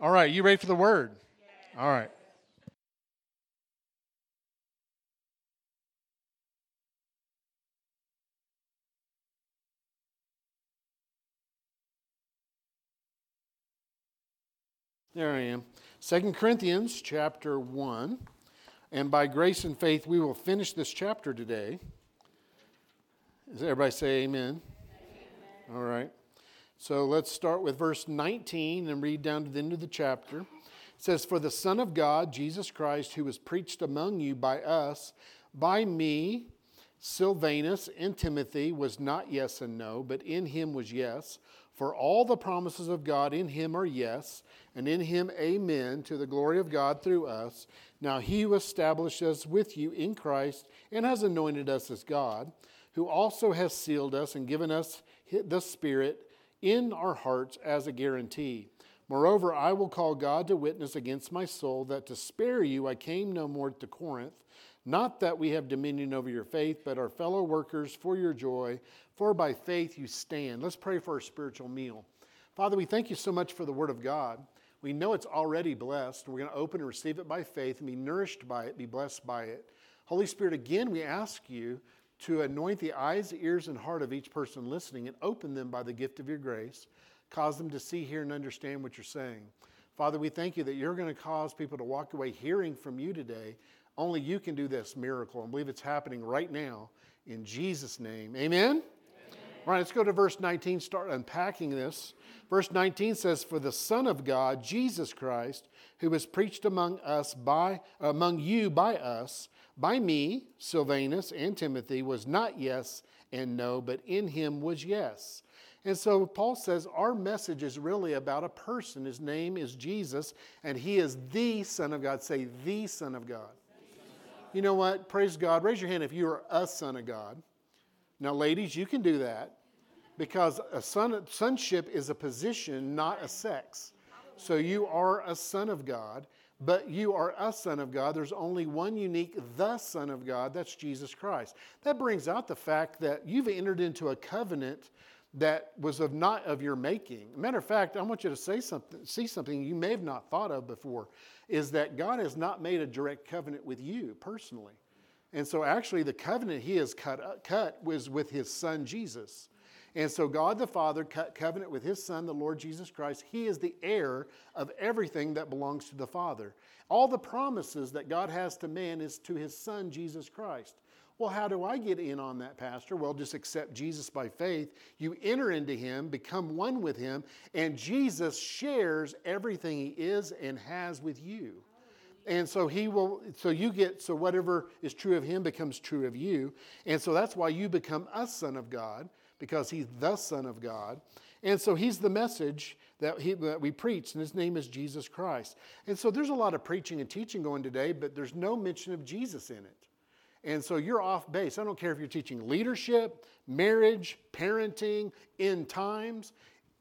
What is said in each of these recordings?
All right, you ready for the word? All right. There I am. Second Corinthians chapter 1. And by grace and faith, we will finish this chapter today. Does everybody say amen? amen? All right. So let's start with verse 19 and read down to the end of the chapter. It says, For the Son of God, Jesus Christ, who was preached among you by us, by me, Silvanus, and Timothy, was not yes and no, but in him was yes. For all the promises of God in him are yes, and in him amen, to the glory of God through us. Now he who established us with you in Christ and has anointed us as God, who also has sealed us and given us the Spirit in our hearts as a guarantee. Moreover, I will call God to witness against my soul that to spare you I came no more to Corinth. Not that we have dominion over your faith, but are fellow workers for your joy, for by faith you stand. Let's pray for our spiritual meal. Father, we thank you so much for the Word of God. We know it's already blessed. We're going to open and receive it by faith and be nourished by it, be blessed by it. Holy Spirit, again, we ask you to anoint the eyes, ears, and heart of each person listening and open them by the gift of your grace. Cause them to see, hear, and understand what you're saying. Father, we thank you that you're going to cause people to walk away hearing from you today. Only you can do this miracle. I believe it's happening right now in Jesus' name. Amen? Amen? All right, let's go to verse 19, start unpacking this. Verse 19 says, For the Son of God, Jesus Christ, who was preached among us by among you by us, by me, Silvanus, and Timothy, was not yes and no, but in him was yes. And so Paul says our message is really about a person. His name is Jesus, and he is the Son of God. Say, the Son of God. You know what? Praise God. Raise your hand if you are a Son of God. Now, ladies, you can do that because a son, sonship is a position, not a sex. So you are a son of God, but you are a son of God. There's only one unique, the Son of God, that's Jesus Christ. That brings out the fact that you've entered into a covenant that was of not of your making. Matter of fact, I want you to say something, see something you may have not thought of before, is that God has not made a direct covenant with you personally. And so actually the covenant he has cut, uh, cut was with his son Jesus. And so God the Father cut covenant with his Son, the Lord Jesus Christ. He is the heir of everything that belongs to the Father. All the promises that God has to man is to his Son, Jesus Christ. Well, how do I get in on that, Pastor? Well, just accept Jesus by faith. You enter into him, become one with him, and Jesus shares everything he is and has with you. And so he will, so you get, so whatever is true of him becomes true of you. And so that's why you become a son of God because he's the Son of God. And so he's the message that, he, that we preach, and his name is Jesus Christ. And so there's a lot of preaching and teaching going today, but there's no mention of Jesus in it. And so you're off base. I don't care if you're teaching leadership, marriage, parenting, end times,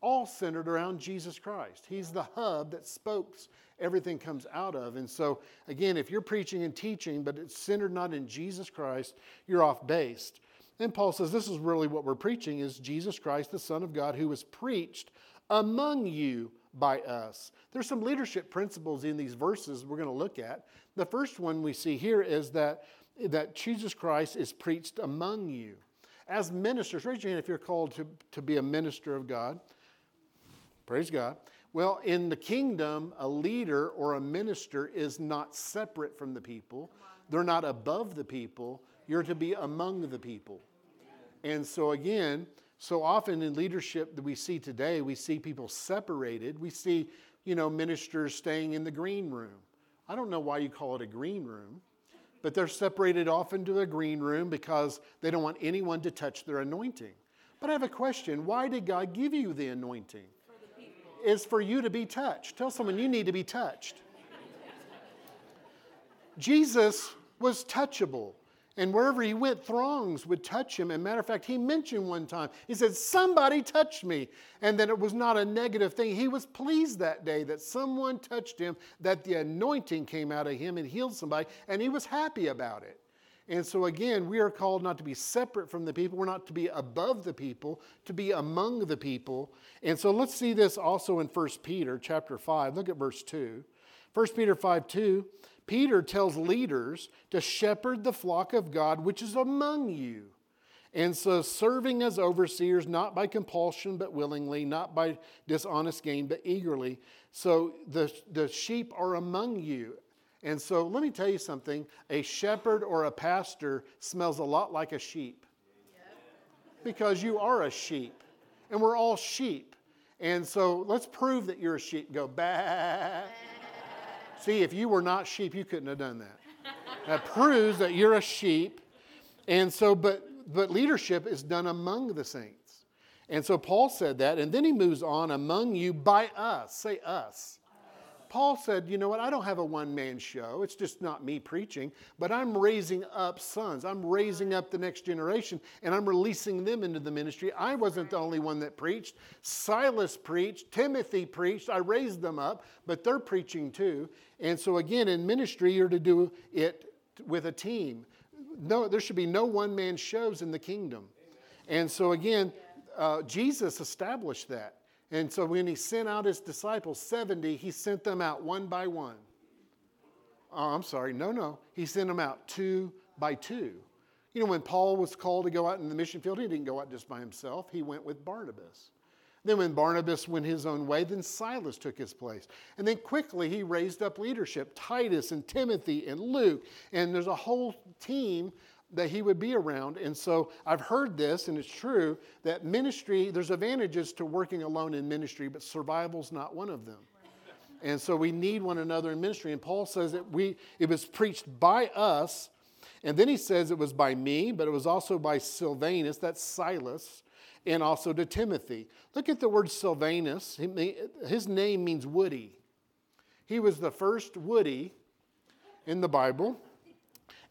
all centered around Jesus Christ. He's the hub that spokes everything comes out of. And so, again, if you're preaching and teaching, but it's centered not in Jesus Christ, you're off base. And Paul says this is really what we're preaching is Jesus Christ, the Son of God, who was preached among you by us. There's some leadership principles in these verses we're going to look at. The first one we see here is that, that Jesus Christ is preached among you. As ministers, raise your hand if you're called to, to be a minister of God. Praise God. Well, in the kingdom, a leader or a minister is not separate from the people. They're not above the people. You're to be among the people. And so, again, so often in leadership that we see today, we see people separated. We see, you know, ministers staying in the green room. I don't know why you call it a green room, but they're separated off into a green room because they don't want anyone to touch their anointing. But I have a question why did God give you the anointing? For it's for you to be touched. Tell someone you need to be touched. Jesus was touchable. And wherever he went, throngs would touch him. And matter of fact, he mentioned one time, he said, Somebody touched me. And then it was not a negative thing. He was pleased that day that someone touched him, that the anointing came out of him and healed somebody, and he was happy about it. And so, again, we are called not to be separate from the people. We're not to be above the people, to be among the people. And so, let's see this also in 1 Peter chapter 5. Look at verse 2. 1 Peter 5 2. Peter tells leaders to shepherd the flock of God which is among you. And so, serving as overseers, not by compulsion, but willingly, not by dishonest gain, but eagerly. So, the, the sheep are among you. And so let me tell you something a shepherd or a pastor smells a lot like a sheep because you are a sheep and we're all sheep. And so let's prove that you're a sheep. Go, bah. See, if you were not sheep, you couldn't have done that. That proves that you're a sheep. And so, but, but leadership is done among the saints. And so Paul said that. And then he moves on among you by us. Say us. Paul said, You know what? I don't have a one man show. It's just not me preaching, but I'm raising up sons. I'm raising up the next generation and I'm releasing them into the ministry. I wasn't the only one that preached. Silas preached, Timothy preached. I raised them up, but they're preaching too. And so, again, in ministry, you're to do it with a team. No, there should be no one man shows in the kingdom. And so, again, uh, Jesus established that. And so when he sent out his disciples, 70, he sent them out one by one. Oh, I'm sorry. No, no. He sent them out two by two. You know, when Paul was called to go out in the mission field, he didn't go out just by himself. He went with Barnabas. Then, when Barnabas went his own way, then Silas took his place. And then quickly he raised up leadership Titus and Timothy and Luke. And there's a whole team that he would be around. And so I've heard this, and it's true, that ministry, there's advantages to working alone in ministry, but survival's not one of them. And so we need one another in ministry. And Paul says that we it was preached by us, and then he says it was by me, but it was also by Silvanus, that's Silas, and also to Timothy. Look at the word Silvanus. His name means woody. He was the first woody in the Bible.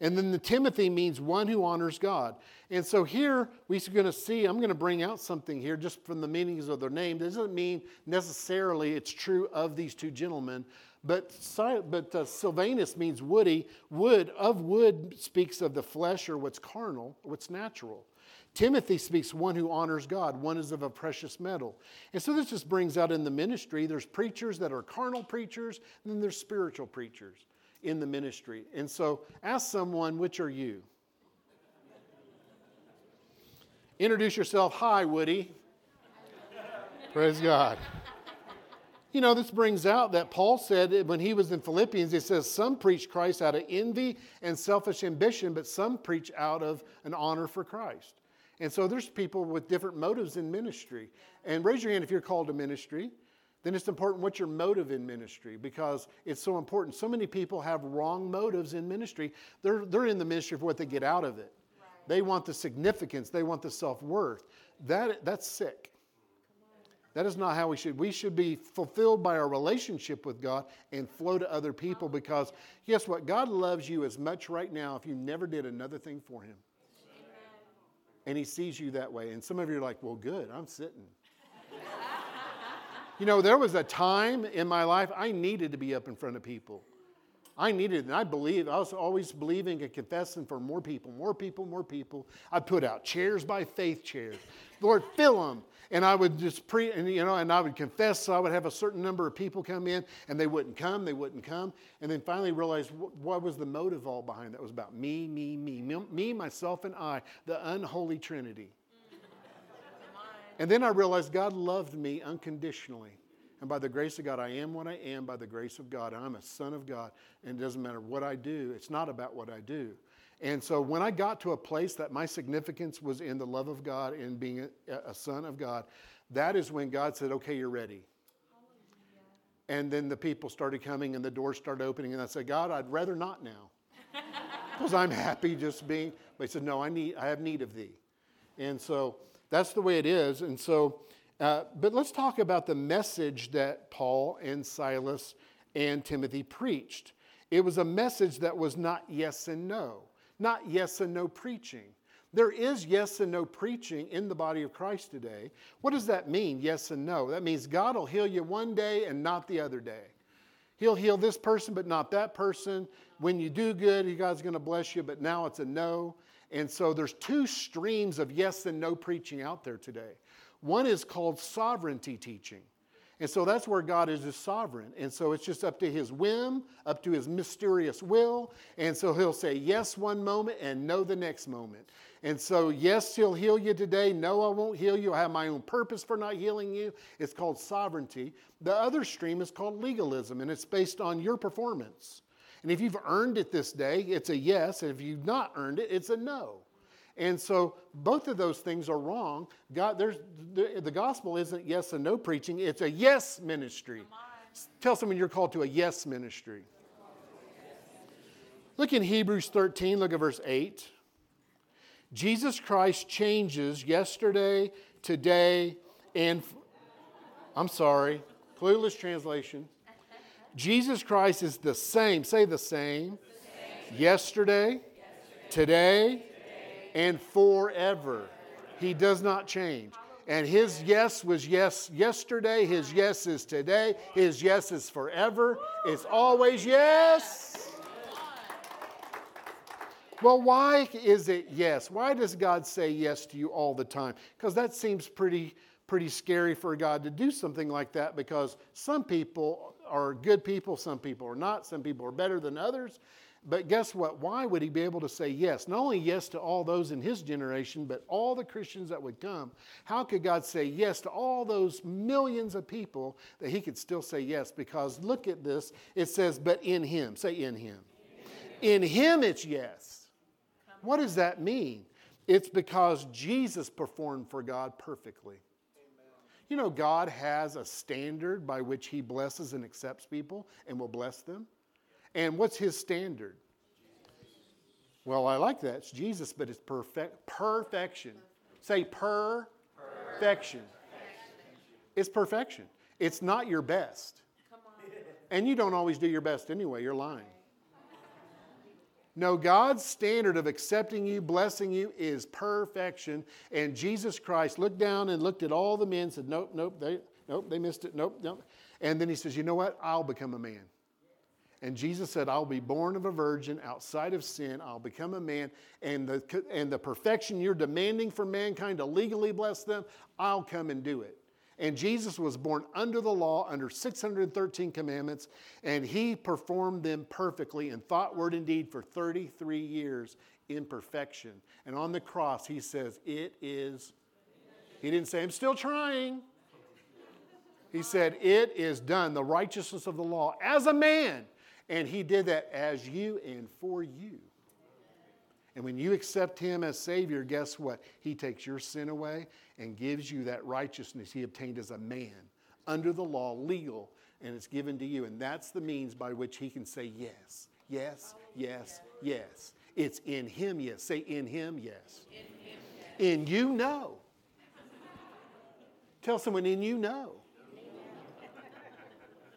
And then the Timothy means one who honors God. And so here we're going to see, I'm going to bring out something here just from the meanings of their name. This doesn't mean necessarily it's true of these two gentlemen, but, but uh, Silvanus means woody. Wood, of wood, speaks of the flesh or what's carnal, what's natural. Timothy speaks one who honors God, one is of a precious metal. And so this just brings out in the ministry there's preachers that are carnal preachers, and then there's spiritual preachers in the ministry. And so ask someone, which are you? Introduce yourself. Hi, Woody. Praise God. You know, this brings out that Paul said when he was in Philippians, he says, Some preach Christ out of envy and selfish ambition, but some preach out of an honor for Christ. And so there's people with different motives in ministry. And raise your hand if you're called to ministry then it's important what's your motive in ministry because it's so important. So many people have wrong motives in ministry. They're, they're in the ministry for what they get out of it. Right. They want the significance, they want the self worth. That, that's sick. That is not how we should. We should be fulfilled by our relationship with God and flow to other people because guess what? God loves you as much right now if you never did another thing for Him. And He sees you that way. And some of you are like, well, good, I'm sitting. You know, there was a time in my life I needed to be up in front of people. I needed, and I believe, I was always believing and confessing for more people, more people, more people. I put out chairs by faith chairs. Lord, fill them. And I would just pre, and you know, and I would confess. So I would have a certain number of people come in, and they wouldn't come, they wouldn't come, and then finally realized what, what was the motive all behind that? It was about me, me, me, me, myself, and I, the unholy Trinity. And then I realized God loved me unconditionally. And by the grace of God, I am what I am by the grace of God. I'm a son of God. And it doesn't matter what I do, it's not about what I do. And so when I got to a place that my significance was in the love of God and being a, a son of God, that is when God said, okay, you're ready. And then the people started coming and the doors started opening. And I said, God, I'd rather not now. Because I'm happy just being. But he said, No, I need I have need of thee. And so that's the way it is. And so, uh, but let's talk about the message that Paul and Silas and Timothy preached. It was a message that was not yes and no, not yes and no preaching. There is yes and no preaching in the body of Christ today. What does that mean, yes and no? That means God will heal you one day and not the other day. He'll heal this person, but not that person. When you do good, God's going to bless you, but now it's a no. And so there's two streams of yes and no preaching out there today. One is called sovereignty teaching. And so that's where God is just sovereign. And so it's just up to his whim, up to his mysterious will. And so he'll say yes one moment and no the next moment. And so, yes, he'll heal you today. No, I won't heal you. I have my own purpose for not healing you. It's called sovereignty. The other stream is called legalism, and it's based on your performance. And if you've earned it this day, it's a yes. And if you've not earned it, it's a no. And so both of those things are wrong. God, there's, the, the gospel isn't yes and no preaching, it's a yes ministry. Tell someone you're called to a yes ministry. Look in Hebrews 13, look at verse 8. Jesus Christ changes yesterday, today, and I'm sorry, clueless translation. Jesus Christ is the same, say the same, the same. Yesterday, yesterday, today, and forever. He does not change. And his yes was yes yesterday, his yes is today, his yes is forever. It's always yes. Well, why is it yes? Why does God say yes to you all the time? Because that seems pretty pretty scary for God to do something like that because some people are good people, some people are not, some people are better than others. But guess what? Why would he be able to say yes? Not only yes to all those in his generation, but all the Christians that would come. How could God say yes to all those millions of people that he could still say yes? Because look at this. It says, but in him. Say in him. In him it's yes. What does that mean? It's because Jesus performed for God perfectly. You know, God has a standard by which he blesses and accepts people and will bless them. And what's his standard? Well, I like that. It's Jesus, but it's perfect, perfection. Say per perfection. It's perfection. It's not your best. And you don't always do your best anyway. You're lying. No, God's standard of accepting you, blessing you is perfection. And Jesus Christ looked down and looked at all the men, said, Nope, nope, they, nope, they missed it, nope, nope. And then he says, You know what? I'll become a man. And Jesus said, I'll be born of a virgin outside of sin. I'll become a man. And the, and the perfection you're demanding from mankind to legally bless them, I'll come and do it. And Jesus was born under the law, under 613 commandments, and he performed them perfectly in thought, word, and deed for 33 years in perfection. And on the cross, he says, It is. He didn't say, I'm still trying. He said, It is done. The righteousness of the law as a man and he did that as you and for you. And when you accept him as Savior, guess what? He takes your sin away and gives you that righteousness he obtained as a man under the law, legal, and it's given to you. And that's the means by which he can say yes, yes, yes, yes. It's in him, yes. Say in him, yes. In, him, yes. in you, no. Tell someone in you, no.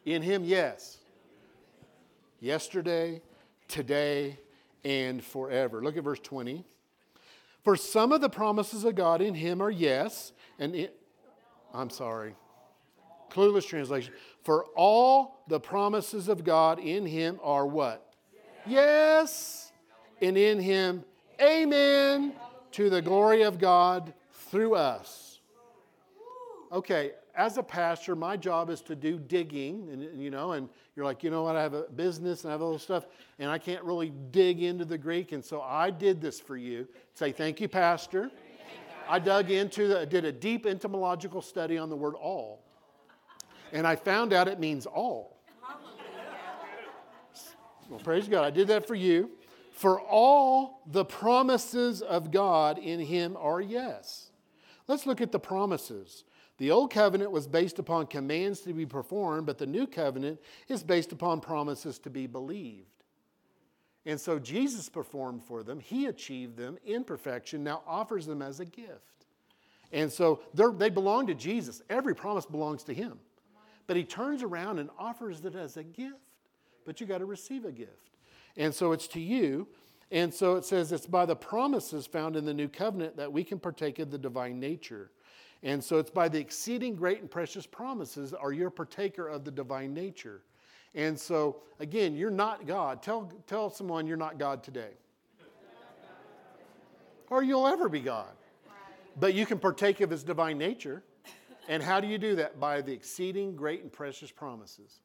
In him, yes yesterday, today, and forever. Look at verse 20. For some of the promises of God in him are yes, and it, I'm sorry, clueless translation. For all the promises of God in him are what? Yes, and in him, amen, to the glory of God through us. Okay, as a pastor, my job is to do digging, and you know, and you're like, you know what, I have a business and I have all this stuff, and I can't really dig into the Greek, and so I did this for you. Say thank you, pastor. I dug into, the, did a deep entomological study on the word all, and I found out it means all. Well, praise God, I did that for you. For all the promises of God in Him are yes. Let's look at the promises. The old covenant was based upon commands to be performed, but the new covenant is based upon promises to be believed. And so Jesus performed for them, He achieved them in perfection, now offers them as a gift. And so they belong to Jesus. Every promise belongs to Him. But He turns around and offers it as a gift. But you got to receive a gift. And so it's to you. And so it says it's by the promises found in the new covenant that we can partake of the divine nature. And so it's by the exceeding great and precious promises are you a partaker of the divine nature. And so, again, you're not God. Tell, tell someone you're not God today. Or you'll ever be God. But you can partake of his divine nature. And how do you do that? By the exceeding great and precious promises.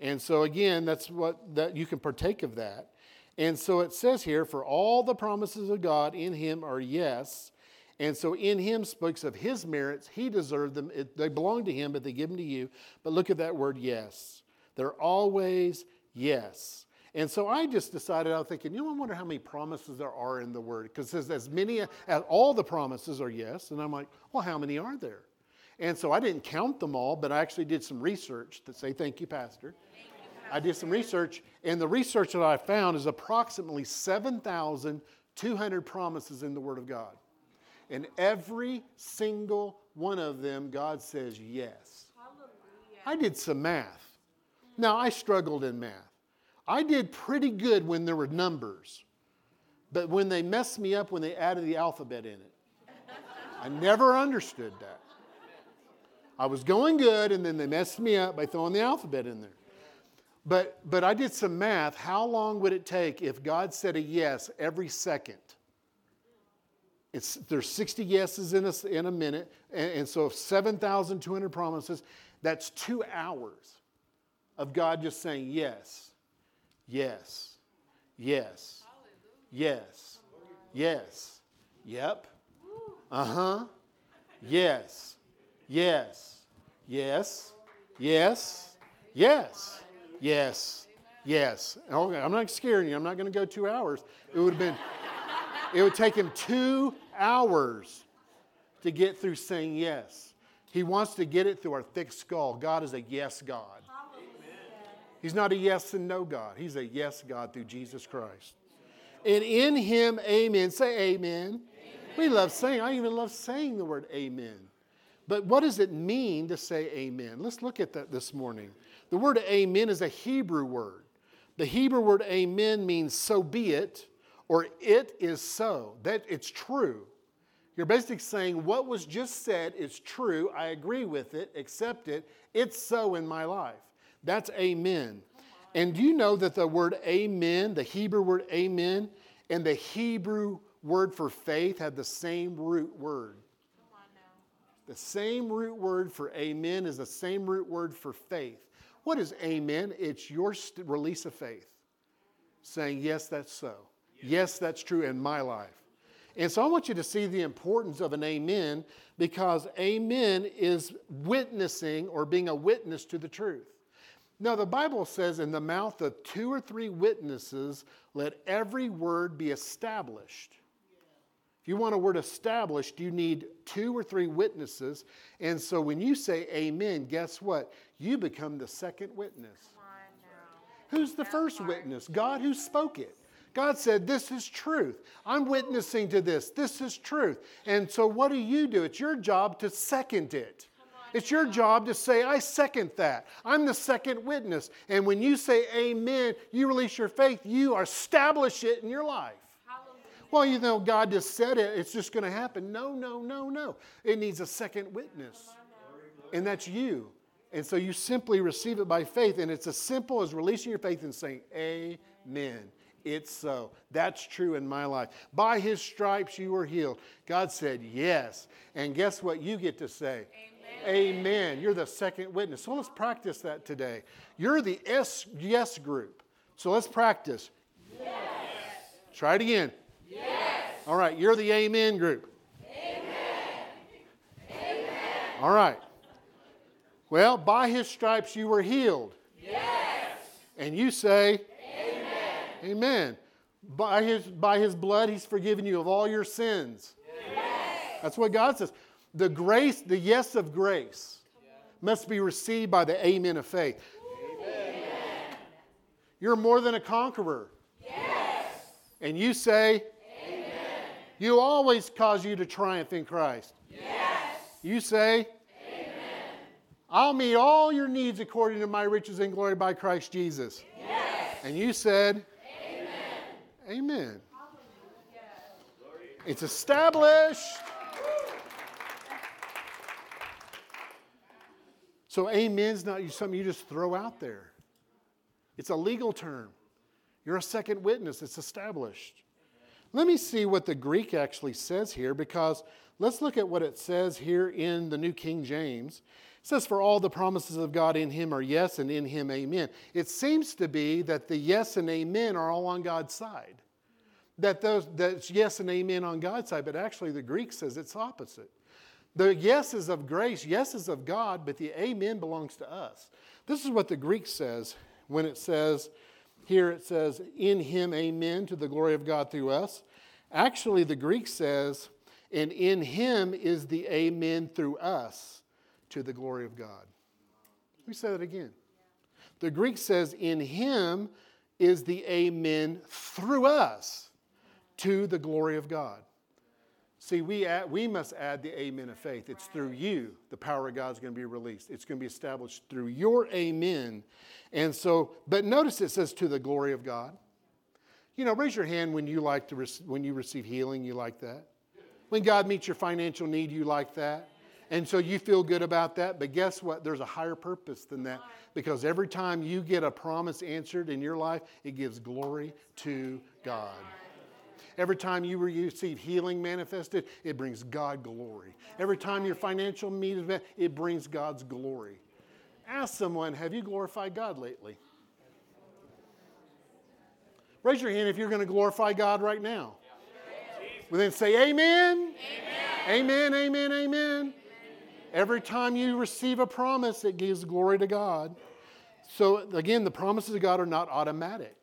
And so again, that's what that you can partake of that. And so it says here, for all the promises of God in him are yes. And so in him speaks of his merits. He deserved them. It, they belong to him, but they give them to you. But look at that word yes. They're always yes. And so I just decided, I was thinking, you know, I wonder how many promises there are in the word. Because it says as many as all the promises are yes. And I'm like, well, how many are there? And so I didn't count them all, but I actually did some research to say, thank you, Pastor. I did some research, and the research that I found is approximately 7,200 promises in the Word of God. And every single one of them, God says yes. I did some math. Now, I struggled in math. I did pretty good when there were numbers, but when they messed me up when they added the alphabet in it, I never understood that. I was going good, and then they messed me up by throwing the alphabet in there. But, but I did some math. How long would it take if God said a yes every second? It's, there's 60 yeses in a, in a minute, and, and so 7,200 promises. That's two hours of God just saying yes, yes, yes, yes, yes, yep, uh huh, yes, yes, yes, yes, yes, yes, yes. Okay, I'm not scaring you. I'm not going to go two hours. It would have been, it would take him two hours to get through saying yes. He wants to get it through our thick skull. God is a yes God. He's not a yes and no God. He's a yes God through Jesus Christ. And in him, amen. Say amen. amen. We love saying, I even love saying the word amen. But what does it mean to say amen? Let's look at that this morning. The word amen is a Hebrew word. The Hebrew word amen means so be it, or it is so. That it's true. You're basically saying what was just said is true. I agree with it, accept it. It's so in my life. That's amen. And do you know that the word amen, the Hebrew word amen, and the Hebrew word for faith had the same root word? The same root word for amen is the same root word for faith. What is amen? It's your st- release of faith, saying, Yes, that's so. Yes. that's true in my life. And so I want you to see the importance of an amen because amen is witnessing or being a witness to the truth. Now, the Bible says, in the mouth of two or three witnesses, let every word be established. If you want a word established, you need two or three witnesses. And so when you say amen, guess what? You become the second witness. Who's the first witness? God who spoke it. God said, This is truth. I'm witnessing to this. This is truth. And so, what do you do? It's your job to second it. It's your job to say, I second that. I'm the second witness. And when you say amen, you release your faith, you establish it in your life. Well, you know, God just said it, it's just going to happen. No, no, no, no. It needs a second witness, and that's you. And so you simply receive it by faith, and it's as simple as releasing your faith and saying, Amen. It's so. That's true in my life. By his stripes you were healed. God said, Yes. And guess what you get to say? Amen. Amen. You're the second witness. So let's practice that today. You're the S yes group. So let's practice. Yes. Try it again. Yes. All right, you're the amen group. Amen. Amen. All right. Well, by his stripes you were healed. Yes. And you say, Amen. By his, by his blood, he's forgiven you of all your sins. Yes. That's what God says. The grace, the yes of grace, must be received by the amen of faith. Amen. You're more than a conqueror. Yes. And you say, amen. you always cause you to triumph in Christ. Yes. You say, Amen. I'll meet all your needs according to my riches and glory by Christ Jesus. Yes. And you said. Amen. It's established. So, amen's not something you just throw out there. It's a legal term. You're a second witness, it's established. Let me see what the Greek actually says here because let's look at what it says here in the New King James. It says, For all the promises of God in him are yes, and in him amen. It seems to be that the yes and amen are all on God's side. That those that's yes and amen on God's side, but actually the Greek says it's opposite. The yes is of grace, yes is of God, but the amen belongs to us. This is what the Greek says when it says, here it says, in him, amen, to the glory of God through us. Actually, the Greek says, and in him is the amen through us to the glory of God. Let me say that again. The Greek says, in him is the amen through us to the glory of God. See, we, add, we must add the amen of faith. It's through you the power of God is going to be released. It's going to be established through your amen. And so, but notice it says to the glory of God. You know, raise your hand when you like to rec- when you receive healing, you like that. When God meets your financial need, you like that. And so you feel good about that. But guess what? There's a higher purpose than that. Because every time you get a promise answered in your life, it gives glory to God. Every time you receive healing manifested, it brings God glory. Every time your financial need is met, it brings God's glory. Ask someone, have you glorified God lately? Raise your hand if you're going to glorify God right now. Well, then say amen. Amen, amen, amen. amen. Every time you receive a promise, it gives glory to God. So, again, the promises of God are not automatic.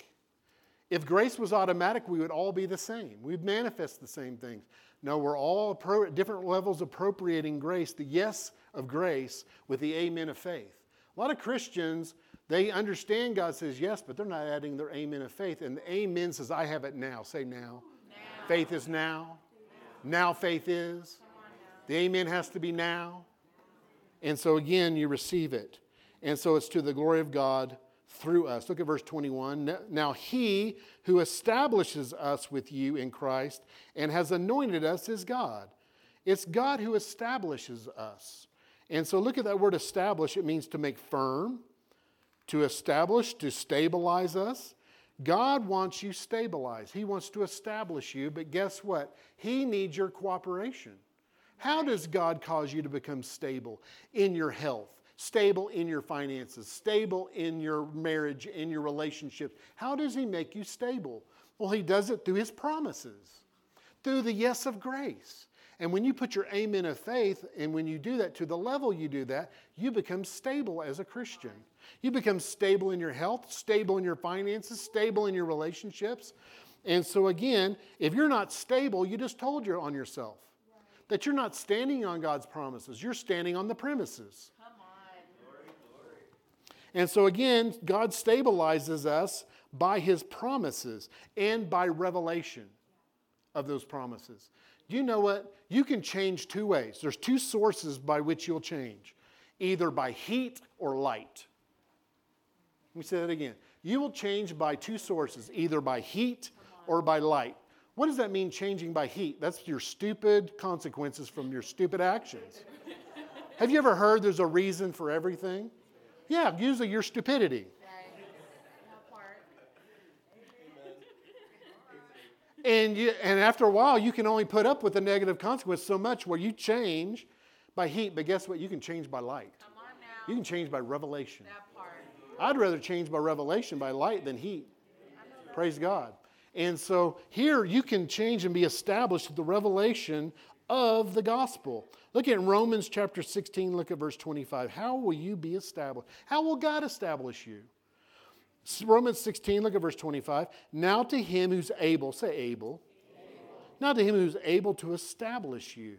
If grace was automatic, we would all be the same. We'd manifest the same things. No, we're all at different levels appropriating grace, the yes of grace with the amen of faith. A lot of Christians, they understand God says yes, but they're not adding their amen of faith. And the amen says, I have it now. Say now. now. Faith is now. now. Now faith is. The amen has to be now. And so again, you receive it. And so it's to the glory of God through us. Look at verse 21. Now, he who establishes us with you in Christ and has anointed us is God. It's God who establishes us. And so look at that word establish. It means to make firm, to establish, to stabilize us. God wants you stabilized. He wants to establish you, but guess what? He needs your cooperation. How does God cause you to become stable in your health? Stable in your finances, stable in your marriage, in your relationships. How does He make you stable? Well, He does it through His promises, through the yes of grace. And when you put your amen of faith, and when you do that to the level you do that, you become stable as a Christian. You become stable in your health, stable in your finances, stable in your relationships. And so, again, if you're not stable, you just told you on yourself that you're not standing on God's promises, you're standing on the premises. And so, again, God stabilizes us by his promises and by revelation of those promises. Do you know what? You can change two ways. There's two sources by which you'll change either by heat or light. Let me say that again. You will change by two sources, either by heat or by light. What does that mean, changing by heat? That's your stupid consequences from your stupid actions. Have you ever heard there's a reason for everything? Yeah, usually your stupidity. And, you, and after a while, you can only put up with the negative consequence so much where you change by heat, but guess what? You can change by light. You can change by revelation. I'd rather change by revelation, by light, than heat. Praise God. And so here you can change and be established with the revelation of the gospel. Look at Romans chapter 16, look at verse 25. How will you be established? How will God establish you? Romans 16, look at verse 25. Now to him who's able, say able. able. Now to him who's able to establish you.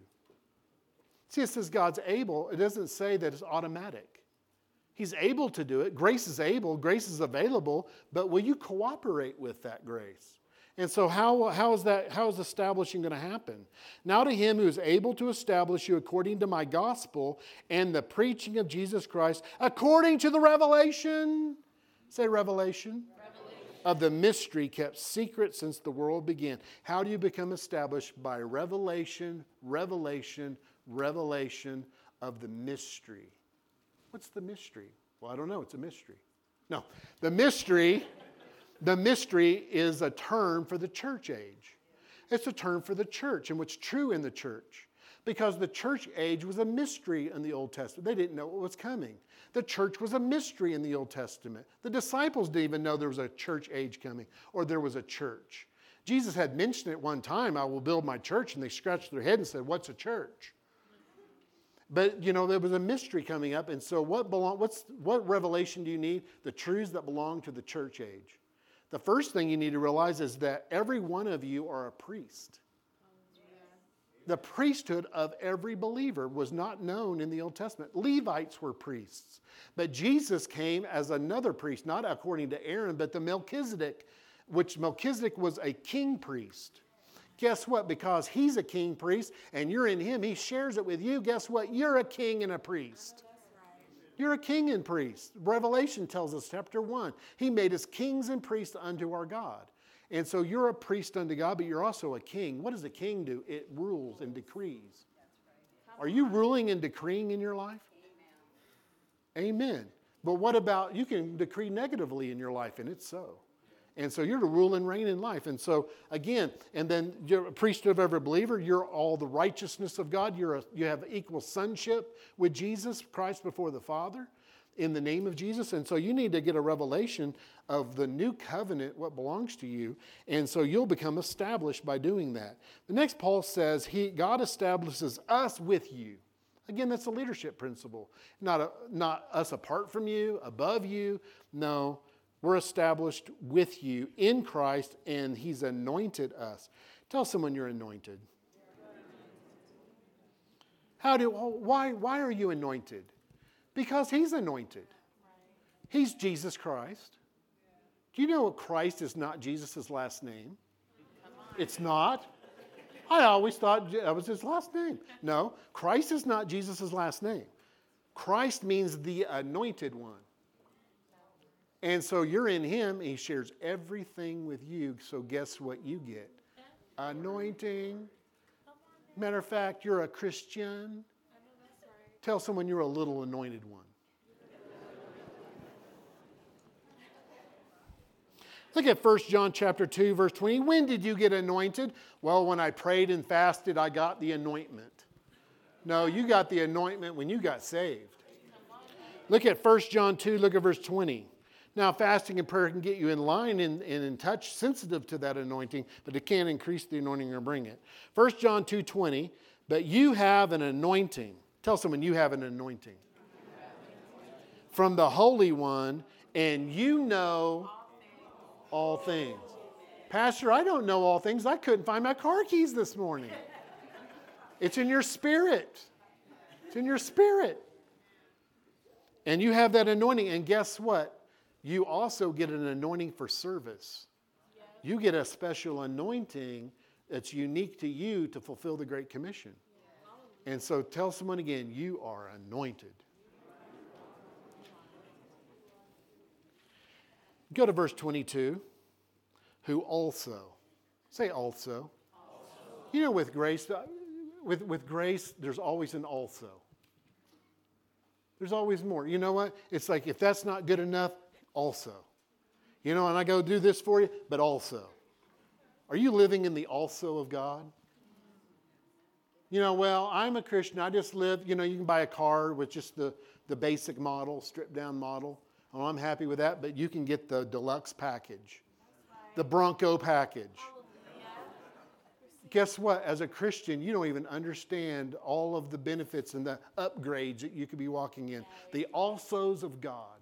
See, it says God's able. It doesn't say that it's automatic. He's able to do it. Grace is able, grace is available, but will you cooperate with that grace? And so, how, how, is that, how is establishing going to happen? Now, to him who is able to establish you according to my gospel and the preaching of Jesus Christ, according to the revelation, say revelation, revelation. of the mystery kept secret since the world began. How do you become established? By revelation, revelation, revelation of the mystery. What's the mystery? Well, I don't know. It's a mystery. No, the mystery, the mystery is a term for the church age. It's a term for the church and what's true in the church. Because the church age was a mystery in the Old Testament. They didn't know what was coming. The church was a mystery in the Old Testament. The disciples didn't even know there was a church age coming or there was a church. Jesus had mentioned it one time, I will build my church, and they scratched their head and said, What's a church? But you know, there was a mystery coming up, and so what belong what's what revelation do you need? The truths that belong to the church age. The first thing you need to realize is that every one of you are a priest. The priesthood of every believer was not known in the Old Testament. Levites were priests. But Jesus came as another priest, not according to Aaron, but the Melchizedek, which Melchizedek was a king priest. Guess what? Because he's a king priest and you're in him, he shares it with you. Guess what? You're a king and a priest. You're a king and priest. Revelation tells us, chapter 1, he made us kings and priests unto our God. And so you're a priest unto God, but you're also a king. What does a king do? It rules and decrees. Are you ruling and decreeing in your life? Amen. Amen. But what about you can decree negatively in your life, and it's so. And so you're to rule and reign in life. And so, again, and then you're a priesthood of every believer. You're all the righteousness of God. You're a, you have equal sonship with Jesus Christ before the Father in the name of Jesus. And so you need to get a revelation of the new covenant, what belongs to you. And so you'll become established by doing that. The next, Paul says, he, God establishes us with you. Again, that's a leadership principle. Not, a, not us apart from you, above you. No, we're established with you in Christ, and He's anointed us. Tell someone you're anointed. How do, why, why are you anointed? Because He's anointed. He's Jesus Christ. Do you know Christ is not Jesus' last name? It's not. I always thought that was his last name. No, Christ is not Jesus' last name. Christ means the anointed one. And so you're in Him, He shares everything with you. So guess what you get? Anointing. Matter of fact, you're a Christian. Tell someone you're a little anointed one. Look at 1 John chapter 2 verse 20. When did you get anointed? Well, when I prayed and fasted, I got the anointment. No, you got the anointment when you got saved. Look at 1 John 2, look at verse 20. Now, fasting and prayer can get you in line and, and in touch, sensitive to that anointing, but it can't increase the anointing or bring it. 1 John 2 20, but you have an anointing. Tell someone you have an anointing from the Holy One, and you know all things. Pastor, I don't know all things. I couldn't find my car keys this morning. It's in your spirit. It's in your spirit. And you have that anointing. And guess what? You also get an anointing for service. You get a special anointing that's unique to you to fulfill the Great Commission. And so tell someone again, you are anointed. Go to verse 22. Who also. Say also. also. You know, with grace, uh, with, with grace, there's always an also. There's always more. You know what? It's like if that's not good enough, also. You know, and I go do this for you, but also. Are you living in the also of God? You know, well, I'm a Christian. I just live, you know, you can buy a car with just the, the basic model, stripped down model. Oh, I'm happy with that, but you can get the deluxe package, the Bronco package. Guess what? As a Christian, you don't even understand all of the benefits and the upgrades that you could be walking in. The alsos of God.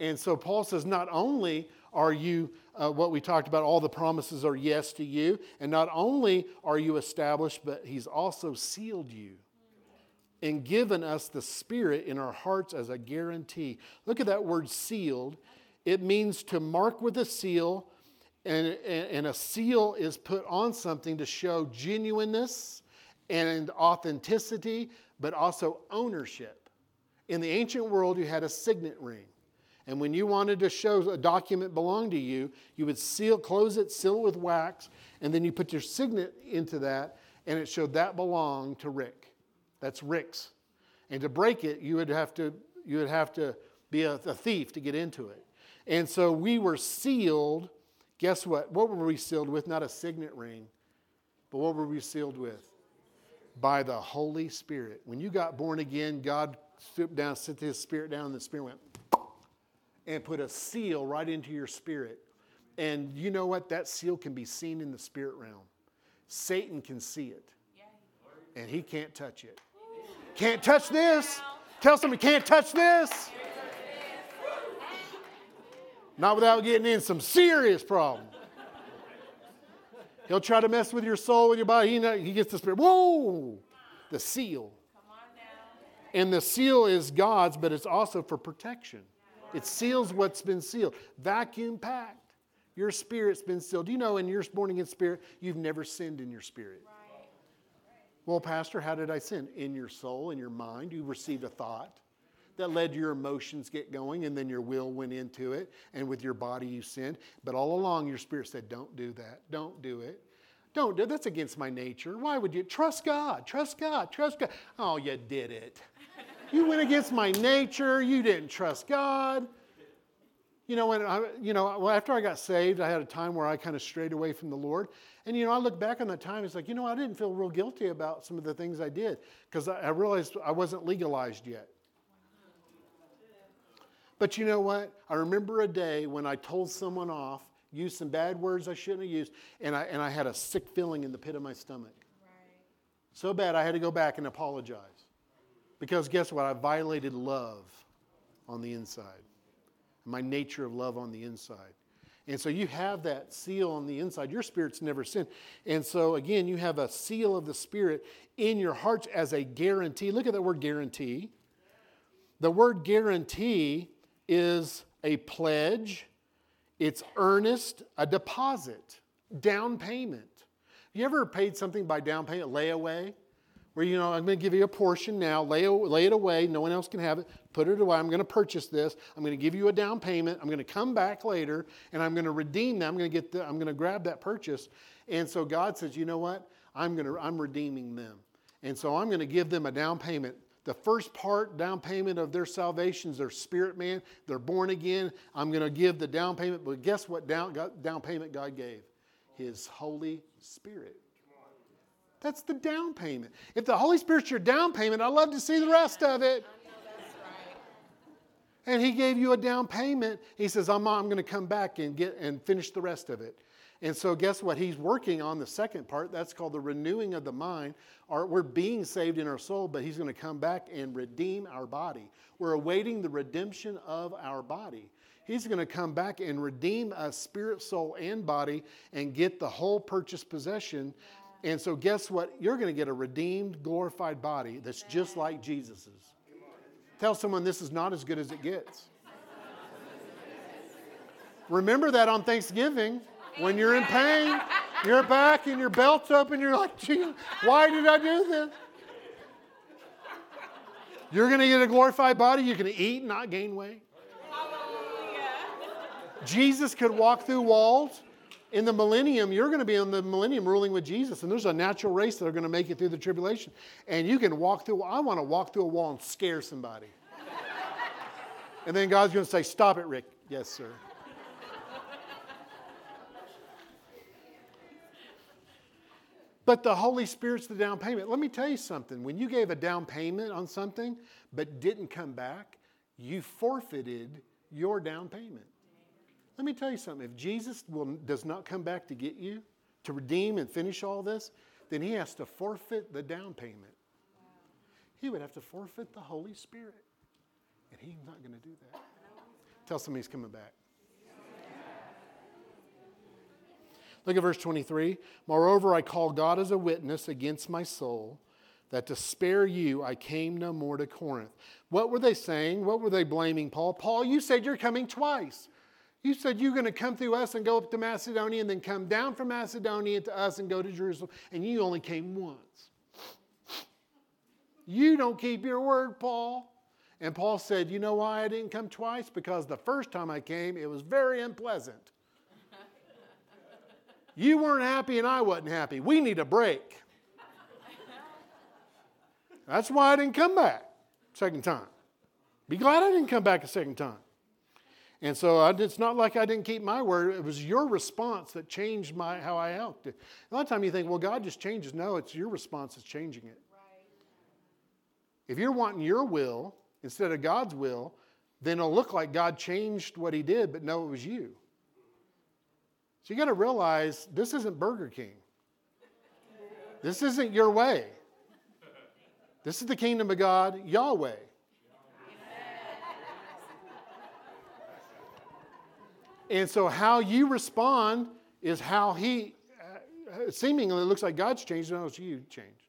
And so Paul says, not only are you, uh, what we talked about, all the promises are yes to you, and not only are you established, but he's also sealed you and given us the Spirit in our hearts as a guarantee. Look at that word sealed. It means to mark with a seal, and, and a seal is put on something to show genuineness and authenticity, but also ownership. In the ancient world, you had a signet ring. And when you wanted to show a document belonged to you, you would seal, close it, seal it with wax, and then you put your signet into that, and it showed that belonged to Rick. That's Rick's. And to break it, you would have to, you would have to be a, a thief to get into it. And so we were sealed. Guess what? What were we sealed with? Not a signet ring, but what were we sealed with? By the Holy Spirit. When you got born again, God stooped down, sent his spirit down, and the spirit went and put a seal right into your spirit. And you know what? That seal can be seen in the spirit realm. Satan can see it, and he can't touch it. Can't touch this. Tell somebody, can't touch this. Not without getting in some serious problems. He'll try to mess with your soul and your body. He, he gets the spirit. Whoa! The seal. And the seal is God's, but it's also for protection. It seals what's been sealed. Vacuum packed. Your spirit's been sealed. Do you know in your born again spirit, you've never sinned in your spirit? Well, Pastor, how did I sin? In your soul, in your mind, you received a thought that led your emotions get going, and then your will went into it, and with your body you sinned. But all along, your spirit said, Don't do that. Don't do it. Don't do it. That's against my nature. Why would you? Trust God. Trust God. Trust God. Oh, you did it. You went against my nature. You didn't trust God. You know, when I, you know, well, after I got saved, I had a time where I kind of strayed away from the Lord. And, you know, I look back on that time, it's like, you know, I didn't feel real guilty about some of the things I did because I, I realized I wasn't legalized yet. But you know what? I remember a day when I told someone off, used some bad words I shouldn't have used, and I, and I had a sick feeling in the pit of my stomach. Right. So bad I had to go back and apologize. Because guess what? I violated love on the inside, my nature of love on the inside. And so you have that seal on the inside. Your spirit's never sinned. And so, again, you have a seal of the Spirit in your hearts as a guarantee. Look at that word guarantee. The word guarantee is a pledge, it's earnest, a deposit, down payment. You ever paid something by down payment, layaway? Where you know, I'm going to give you a portion now, lay, lay it away, no one else can have it, put it away. I'm going to purchase this. I'm going to give you a down payment. I'm going to come back later and I'm going to redeem that. I'm going to get the, I'm going to grab that purchase. And so God says, you know what? I'm going to, I'm redeeming them. And so I'm going to give them a down payment the first part down payment of their salvation is their spirit man. They're born again. I'm going to give the down payment. But guess what down, down payment God gave? His Holy Spirit. That's the down payment. If the Holy Spirit's your down payment, I'd love to see the rest of it. And he gave you a down payment. He says, I'm, I'm going to come back and get and finish the rest of it. And so, guess what? He's working on the second part. That's called the renewing of the mind. Our, we're being saved in our soul, but He's going to come back and redeem our body. We're awaiting the redemption of our body. He's going to come back and redeem us, spirit, soul, and body, and get the whole purchased possession. And so, guess what? You're going to get a redeemed, glorified body that's just like Jesus's. Tell someone this is not as good as it gets. Remember that on Thanksgiving. When you're in pain, you're back and your belt's up and you're like, gee, why did I do this? You're going to get a glorified body. You're going to eat and not gain weight. Jesus could walk through walls. In the millennium, you're going to be in the millennium ruling with Jesus, and there's a natural race that are going to make it through the tribulation. And you can walk through, I want to walk through a wall and scare somebody. and then God's going to say, Stop it, Rick. Yes, sir. But the Holy Spirit's the down payment. Let me tell you something. When you gave a down payment on something but didn't come back, you forfeited your down payment. Let me tell you something. If Jesus will, does not come back to get you, to redeem and finish all this, then he has to forfeit the down payment. He would have to forfeit the Holy Spirit. And he's not going to do that. Tell somebody he's coming back. Look at verse 23. Moreover, I call God as a witness against my soul that to spare you I came no more to Corinth. What were they saying? What were they blaming Paul? Paul, you said you're coming twice. You said you're going to come through us and go up to Macedonia and then come down from Macedonia to us and go to Jerusalem, and you only came once. You don't keep your word, Paul. And Paul said, You know why I didn't come twice? Because the first time I came, it was very unpleasant. You weren't happy and I wasn't happy. We need a break. That's why I didn't come back second time. Be glad I didn't come back a second time. And so I, it's not like I didn't keep my word. It was your response that changed my, how I acted. A lot of time you think, well, God just changes. No, it's your response that's changing it. If you're wanting your will instead of God's will, then it'll look like God changed what he did, but no, it was you. So you got to realize this isn't Burger King. This isn't your way. This is the kingdom of God, Yahweh. And so, how you respond is how He uh, seemingly looks like God's changed, no, it's you changed.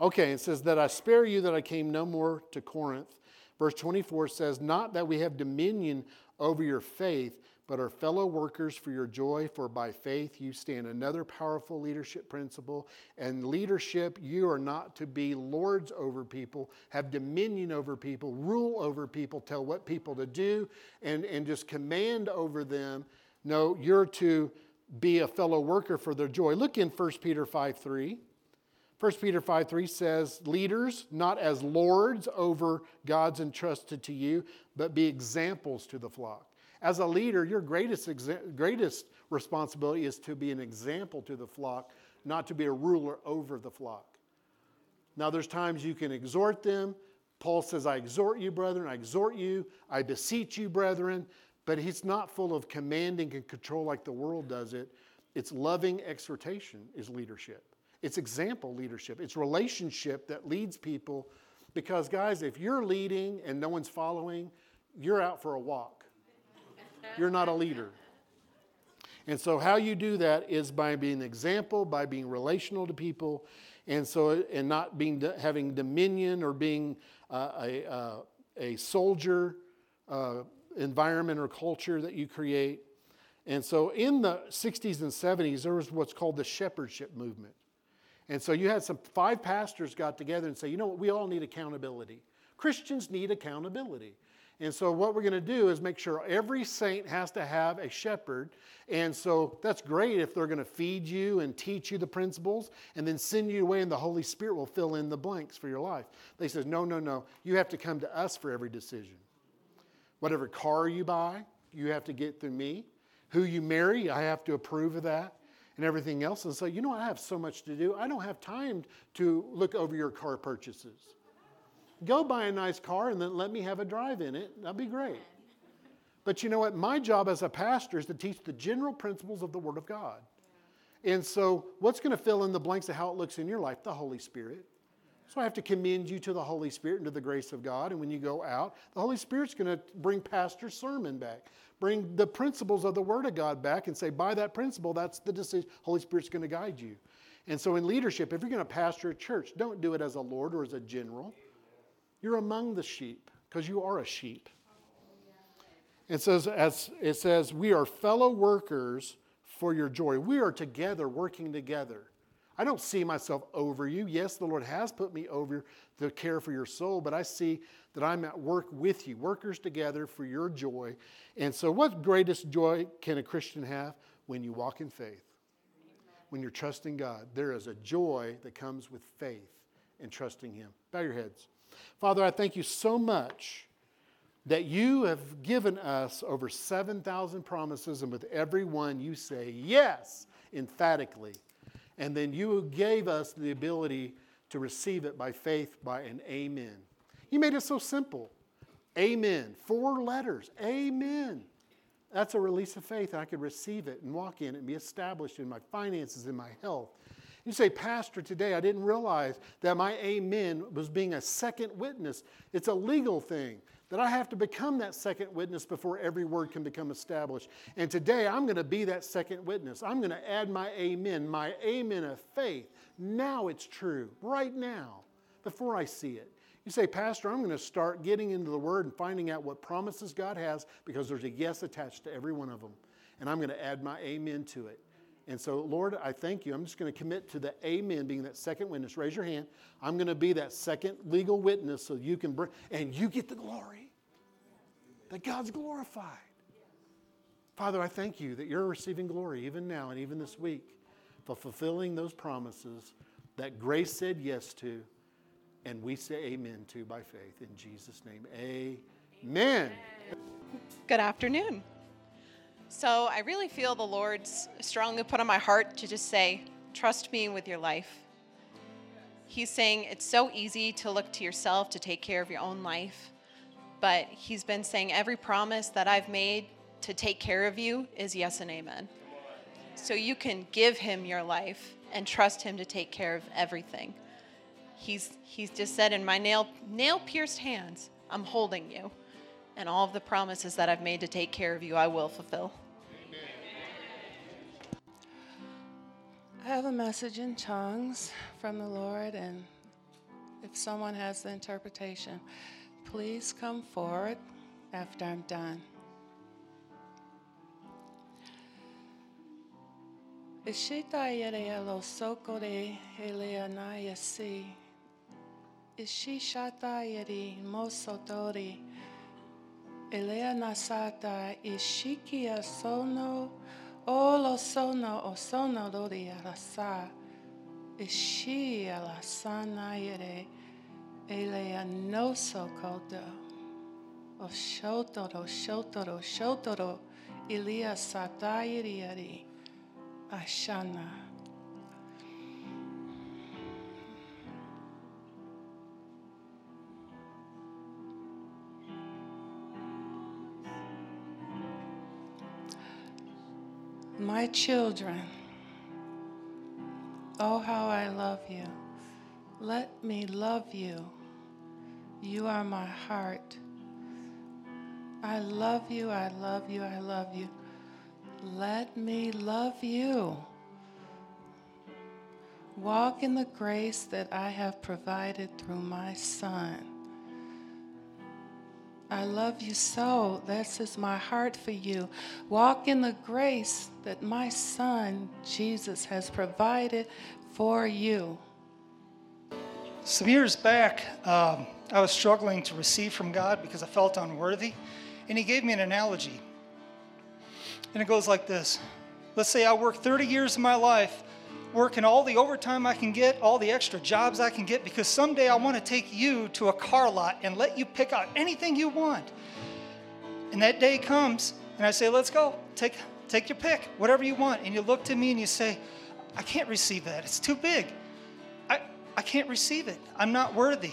Okay, it says that I spare you that I came no more to Corinth. Verse 24 says, Not that we have dominion over your faith, but are fellow workers for your joy, for by faith you stand. Another powerful leadership principle. And leadership, you are not to be lords over people, have dominion over people, rule over people, tell what people to do, and, and just command over them. No, you're to be a fellow worker for their joy. Look in 1 Peter 5 3. 1 Peter 5 3 says, Leaders, not as lords over God's entrusted to you, but be examples to the flock. As a leader, your greatest, exa- greatest responsibility is to be an example to the flock, not to be a ruler over the flock. Now, there's times you can exhort them. Paul says, I exhort you, brethren, I exhort you, I beseech you, brethren. But he's not full of commanding and control like the world does it. It's loving exhortation, is leadership. It's example leadership. It's relationship that leads people. Because, guys, if you're leading and no one's following, you're out for a walk you're not a leader. And so, how you do that is by being an example, by being relational to people, and so and not being having dominion or being uh, a, uh, a soldier uh, environment or culture that you create. And so, in the 60s and 70s, there was what's called the shepherdship movement. And so, you had some five pastors got together and say, you know what, we all need accountability. Christians need accountability. And so, what we're going to do is make sure every saint has to have a shepherd. And so, that's great if they're going to feed you and teach you the principles and then send you away, and the Holy Spirit will fill in the blanks for your life. They says, No, no, no. You have to come to us for every decision. Whatever car you buy, you have to get through me. Who you marry, I have to approve of that and everything else. And so, you know, I have so much to do. I don't have time to look over your car purchases. Go buy a nice car and then let me have a drive in it. That'd be great. But you know what? My job as a pastor is to teach the general principles of the Word of God. And so, what's going to fill in the blanks of how it looks in your life? The Holy Spirit. So, I have to commend you to the Holy Spirit and to the grace of God. And when you go out, the Holy Spirit's going to bring Pastor's sermon back, bring the principles of the Word of God back, and say, by that principle, that's the decision. Holy Spirit's going to guide you. And so, in leadership, if you're going to pastor a church, don't do it as a Lord or as a general. You're among the sheep because you are a sheep. It says, as it says, we are fellow workers for your joy. We are together, working together. I don't see myself over you. Yes, the Lord has put me over to care for your soul, but I see that I'm at work with you, workers together for your joy. And so, what greatest joy can a Christian have? When you walk in faith, when you're trusting God. There is a joy that comes with faith and trusting Him. Bow your heads. Father, I thank you so much that you have given us over 7,000 promises, and with every one you say yes emphatically. And then you gave us the ability to receive it by faith, by an amen. You made it so simple. Amen. Four letters. Amen. That's a release of faith. I could receive it and walk in it and be established in my finances, in my health, you say, Pastor, today I didn't realize that my amen was being a second witness. It's a legal thing that I have to become that second witness before every word can become established. And today I'm going to be that second witness. I'm going to add my amen, my amen of faith. Now it's true, right now, before I see it. You say, Pastor, I'm going to start getting into the Word and finding out what promises God has because there's a yes attached to every one of them. And I'm going to add my amen to it. And so, Lord, I thank you. I'm just going to commit to the amen being that second witness. Raise your hand. I'm going to be that second legal witness so you can bring, and you get the glory. That God's glorified. Father, I thank you that you're receiving glory even now and even this week for fulfilling those promises that grace said yes to and we say amen to by faith. In Jesus' name, amen. Good afternoon. So, I really feel the Lord's strongly put on my heart to just say, trust me with your life. He's saying it's so easy to look to yourself to take care of your own life, but He's been saying every promise that I've made to take care of you is yes and amen. So, you can give Him your life and trust Him to take care of everything. He's, he's just said, In my nail, nail pierced hands, I'm holding you. And all of the promises that I've made to take care of you, I will fulfill. Amen. I have a message in tongues from the Lord, and if someone has the interpretation, please come forward after I'm done. Ishita yere lo sokore eleanaya si. Ishishata yeri mosotori. Elea nasata ishikia sono olo sono o sono dori arasa. Ishi alasana yere elea no sokodo. O shotoro shotoro shotoro ilia satayiri yeri. Ashana. My children, oh, how I love you. Let me love you. You are my heart. I love you, I love you, I love you. Let me love you. Walk in the grace that I have provided through my Son. I love you so. This is my heart for you. Walk in the grace that my Son, Jesus, has provided for you. Some years back, um, I was struggling to receive from God because I felt unworthy. And He gave me an analogy. And it goes like this Let's say I work 30 years of my life working all the overtime I can get, all the extra jobs I can get, because someday I want to take you to a car lot and let you pick out anything you want. And that day comes, and I say, Let's go. Take, take your pick, whatever you want. And you look to me and you say, I can't receive that. It's too big. I, I can't receive it. I'm not worthy.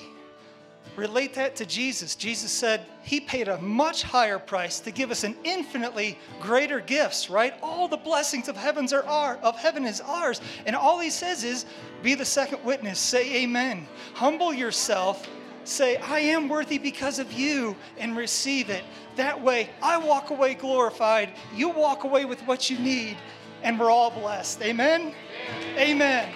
Relate that to Jesus. Jesus said he paid a much higher price to give us an infinitely greater gifts, right? All the blessings of heavens are our, of heaven is ours. And all he says is be the second witness, say amen. Humble yourself, say I am worthy because of you and receive it. That way I walk away glorified, you walk away with what you need, and we're all blessed. Amen. Amen. amen.